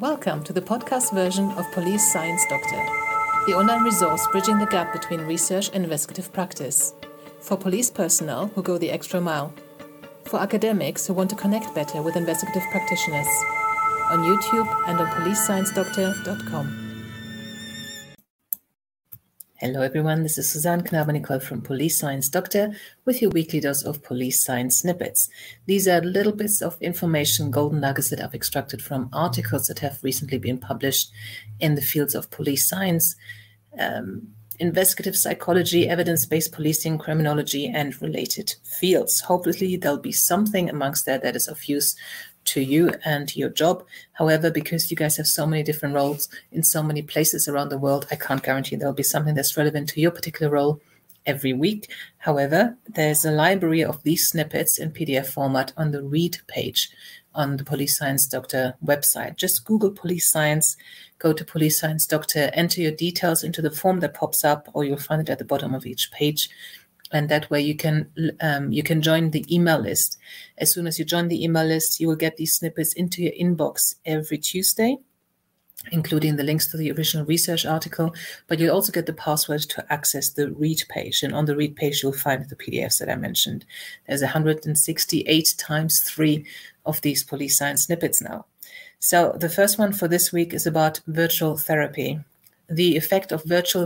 Welcome to the podcast version of Police Science Doctor, the online resource bridging the gap between research and investigative practice. For police personnel who go the extra mile. For academics who want to connect better with investigative practitioners. On YouTube and on policesciencedoctor.com. Hello, everyone. This is Susanne Knabe-Nicol from Police Science Doctor with your weekly dose of police science snippets. These are little bits of information, golden nuggets that I've extracted from articles that have recently been published in the fields of police science, um, investigative psychology, evidence based policing, criminology, and related fields. Hopefully, there'll be something amongst that that is of use to you and your job. However, because you guys have so many different roles in so many places around the world, I can't guarantee there'll be something that's relevant to your particular role every week. However, there's a library of these snippets in PDF format on the read page on the Police Science Doctor website. Just Google Police Science, go to Police Science Doctor, enter your details into the form that pops up, or you'll find it at the bottom of each page and that way you can um, you can join the email list. As soon as you join the email list you will get these snippets into your inbox every tuesday including the links to the original research article but you'll also get the password to access the read page and on the read page you'll find the pdfs that i mentioned. There's 168 times three of these police science snippets now. So the first one for this week is about virtual therapy the effect of virtual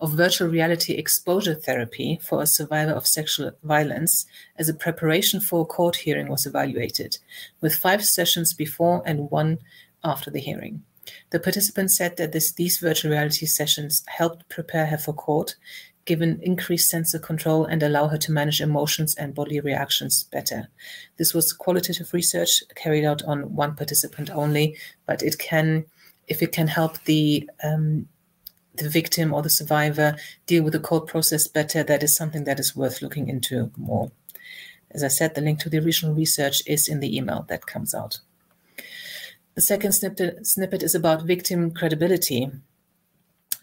of virtual reality exposure therapy for a survivor of sexual violence as a preparation for a court hearing was evaluated, with five sessions before and one after the hearing. The participants said that this, these virtual reality sessions helped prepare her for court, give an increased sense of control, and allow her to manage emotions and bodily reactions better. This was qualitative research carried out on one participant only, but it can if it can help the um, the victim or the survivor deal with the court process better, that is something that is worth looking into more. As I said, the link to the original research is in the email that comes out. The second snippet, snippet is about victim credibility.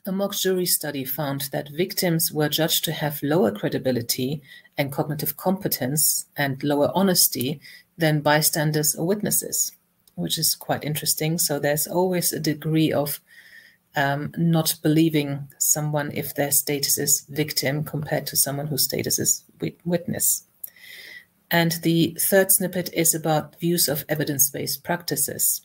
A mock jury study found that victims were judged to have lower credibility and cognitive competence and lower honesty than bystanders or witnesses which is quite interesting. So there's always a degree of um, not believing someone if their status is victim compared to someone whose status is witness. And the third snippet is about views of evidence based practices.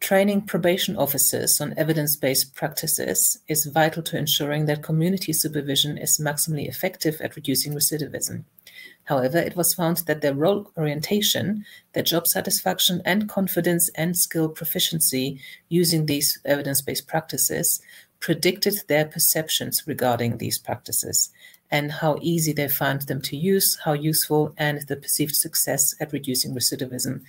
Training probation officers on evidence based practices is vital to ensuring that community supervision is maximally effective at reducing recidivism. However, it was found that their role orientation, their job satisfaction and confidence and skill proficiency using these evidence-based practices predicted their perceptions regarding these practices and how easy they found them to use, how useful, and the perceived success at reducing recidivism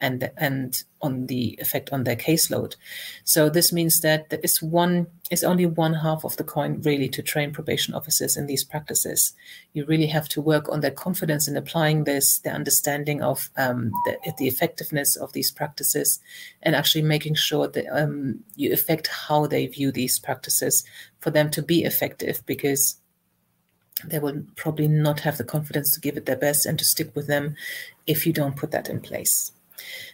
and and on the effect on their caseload. So this means that there is one is only one half of the coin really to train probation officers in these practices. You really have to work on their confidence in applying this, their understanding of um, the, the, effectiveness of these practices, and actually making sure that um, you affect how they view these practices for them to be effective because they will probably not have the confidence to give it their best and to stick with them if you don't put that in place.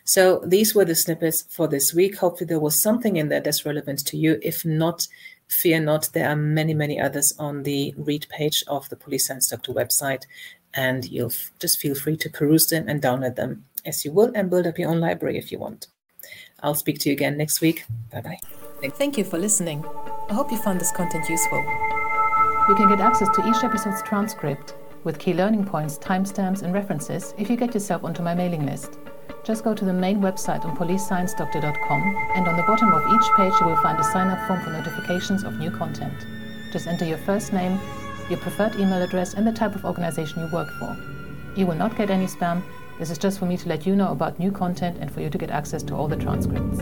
So these were the snippets for this week. Hopefully, there was something in there that's relevant to you. If not, fear not. There are many, many others on the read page of the Police Science Doctor website, and you'll f- just feel free to peruse them and download them as you will and build up your own library if you want. I'll speak to you again next week. Bye bye. Thank you for listening. I hope you found this content useful. You can get access to each episode's transcript with key learning points, timestamps, and references if you get yourself onto my mailing list. Just go to the main website on policesciencedoctor.com and on the bottom of each page you will find a sign up form for notifications of new content. Just enter your first name, your preferred email address, and the type of organization you work for. You will not get any spam. This is just for me to let you know about new content and for you to get access to all the transcripts.